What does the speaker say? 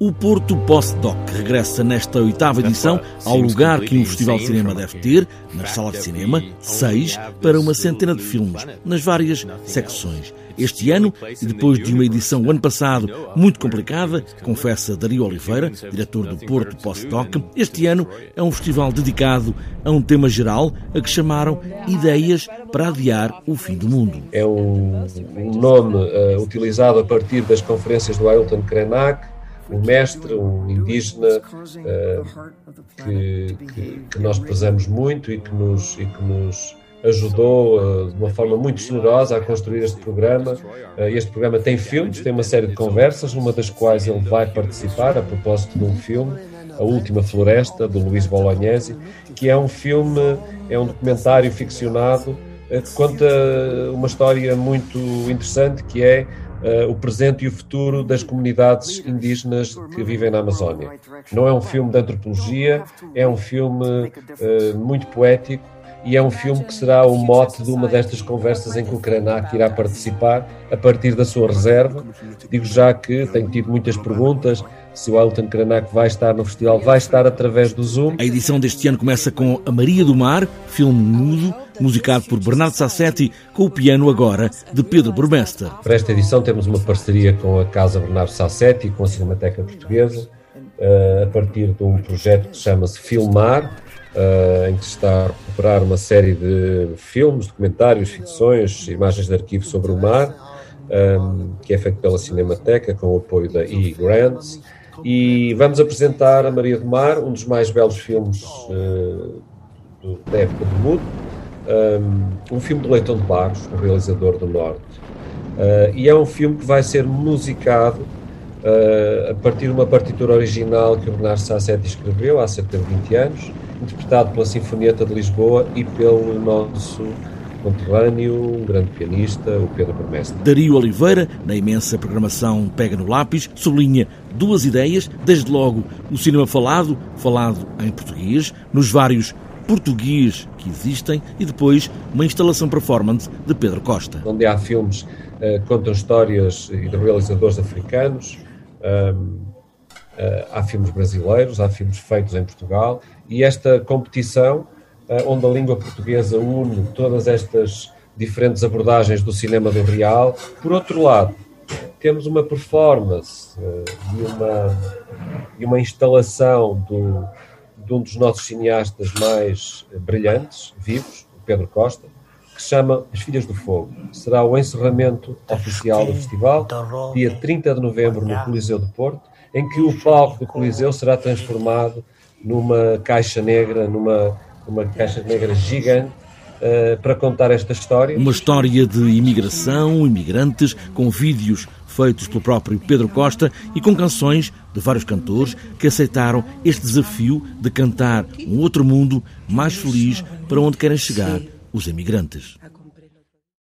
O Porto Postdoc regressa nesta oitava edição ao lugar que um festival de cinema deve ter, nas salas de cinema, seis, para uma centena de filmes, nas várias secções. Este ano, e depois de uma edição o ano passado muito complicada, confessa Dario Oliveira, diretor do Porto Postdoc, este ano é um festival dedicado a um tema geral, a que chamaram Ideias para Adiar o Fim do Mundo. É um, nome uh, utilizado a partir das conferências do Ailton Krenak, um mestre, um indígena uh, que, que, que, nós prezamos muito e que nos, e que nos ajudou uh, de uma forma muito generosa a construir este programa. Uh, este programa tem filmes, tem uma série de conversas, numa das quais ele vai participar a propósito de um filme, A Última Floresta, do Luís Bolognesi, que é um filme, é um documentário ficcionado que conta uma história muito interessante que é uh, o presente e o futuro das comunidades indígenas que vivem na Amazónia. Não é um filme de antropologia, é um filme uh, muito poético e é um filme que será o mote de uma destas conversas em que o Krenak irá participar a partir da sua reserva. Digo já que tenho tido muitas perguntas se o Elton Krenak vai estar no festival, vai estar através do Zoom. A edição deste ano começa com A Maria do Mar, filme mudo, musicado por Bernardo Sassetti, com o piano agora de Pedro Burmester. Para esta edição temos uma parceria com a Casa Bernardo Sassetti e com a Cinemateca Portuguesa, eh, a partir de um projeto que chama-se Filmar, eh, em que se está a recuperar uma série de filmes, documentários, ficções, imagens de arquivo sobre o mar, eh, que é feito pela Cinemateca com o apoio da E. Grants. E vamos apresentar a Maria do Mar, um dos mais belos filmes da época do mundo, um, um filme do Leitão de Barros, o realizador do Norte. Uh, e é um filme que vai ser musicado uh, a partir de uma partitura original que o Bernardo Sassetti escreveu há cerca de 20 anos, interpretado pela Sinfonieta de Lisboa e pelo nosso conterrâneo, um grande pianista, o Pedro Burmestre. Dario Oliveira, na imensa programação Pega no Lápis, sublinha duas ideias, desde logo o cinema falado, falado em português, nos vários português que existem e depois uma instalação performance de Pedro Costa. Onde há filmes que uh, contam histórias de realizadores africanos, um, uh, há filmes brasileiros, há filmes feitos em Portugal e esta competição, uh, onde a língua portuguesa une todas estas diferentes abordagens do cinema do real. Por outro lado, temos uma performance uh, e, uma, e uma instalação do, de um dos nossos cineastas mais brilhantes, vivos, Pedro Costa, que se chama As Filhas do Fogo. Será o encerramento oficial do festival, dia 30 de novembro, no Coliseu de Porto, em que o palco do Coliseu será transformado numa caixa negra, numa, numa caixa negra gigante, uh, para contar esta história. Uma história de imigração, imigrantes, com vídeos feitos pelo próprio Pedro Costa e com canções de vários cantores que aceitaram este desafio de cantar um outro mundo mais feliz para onde querem chegar os emigrantes.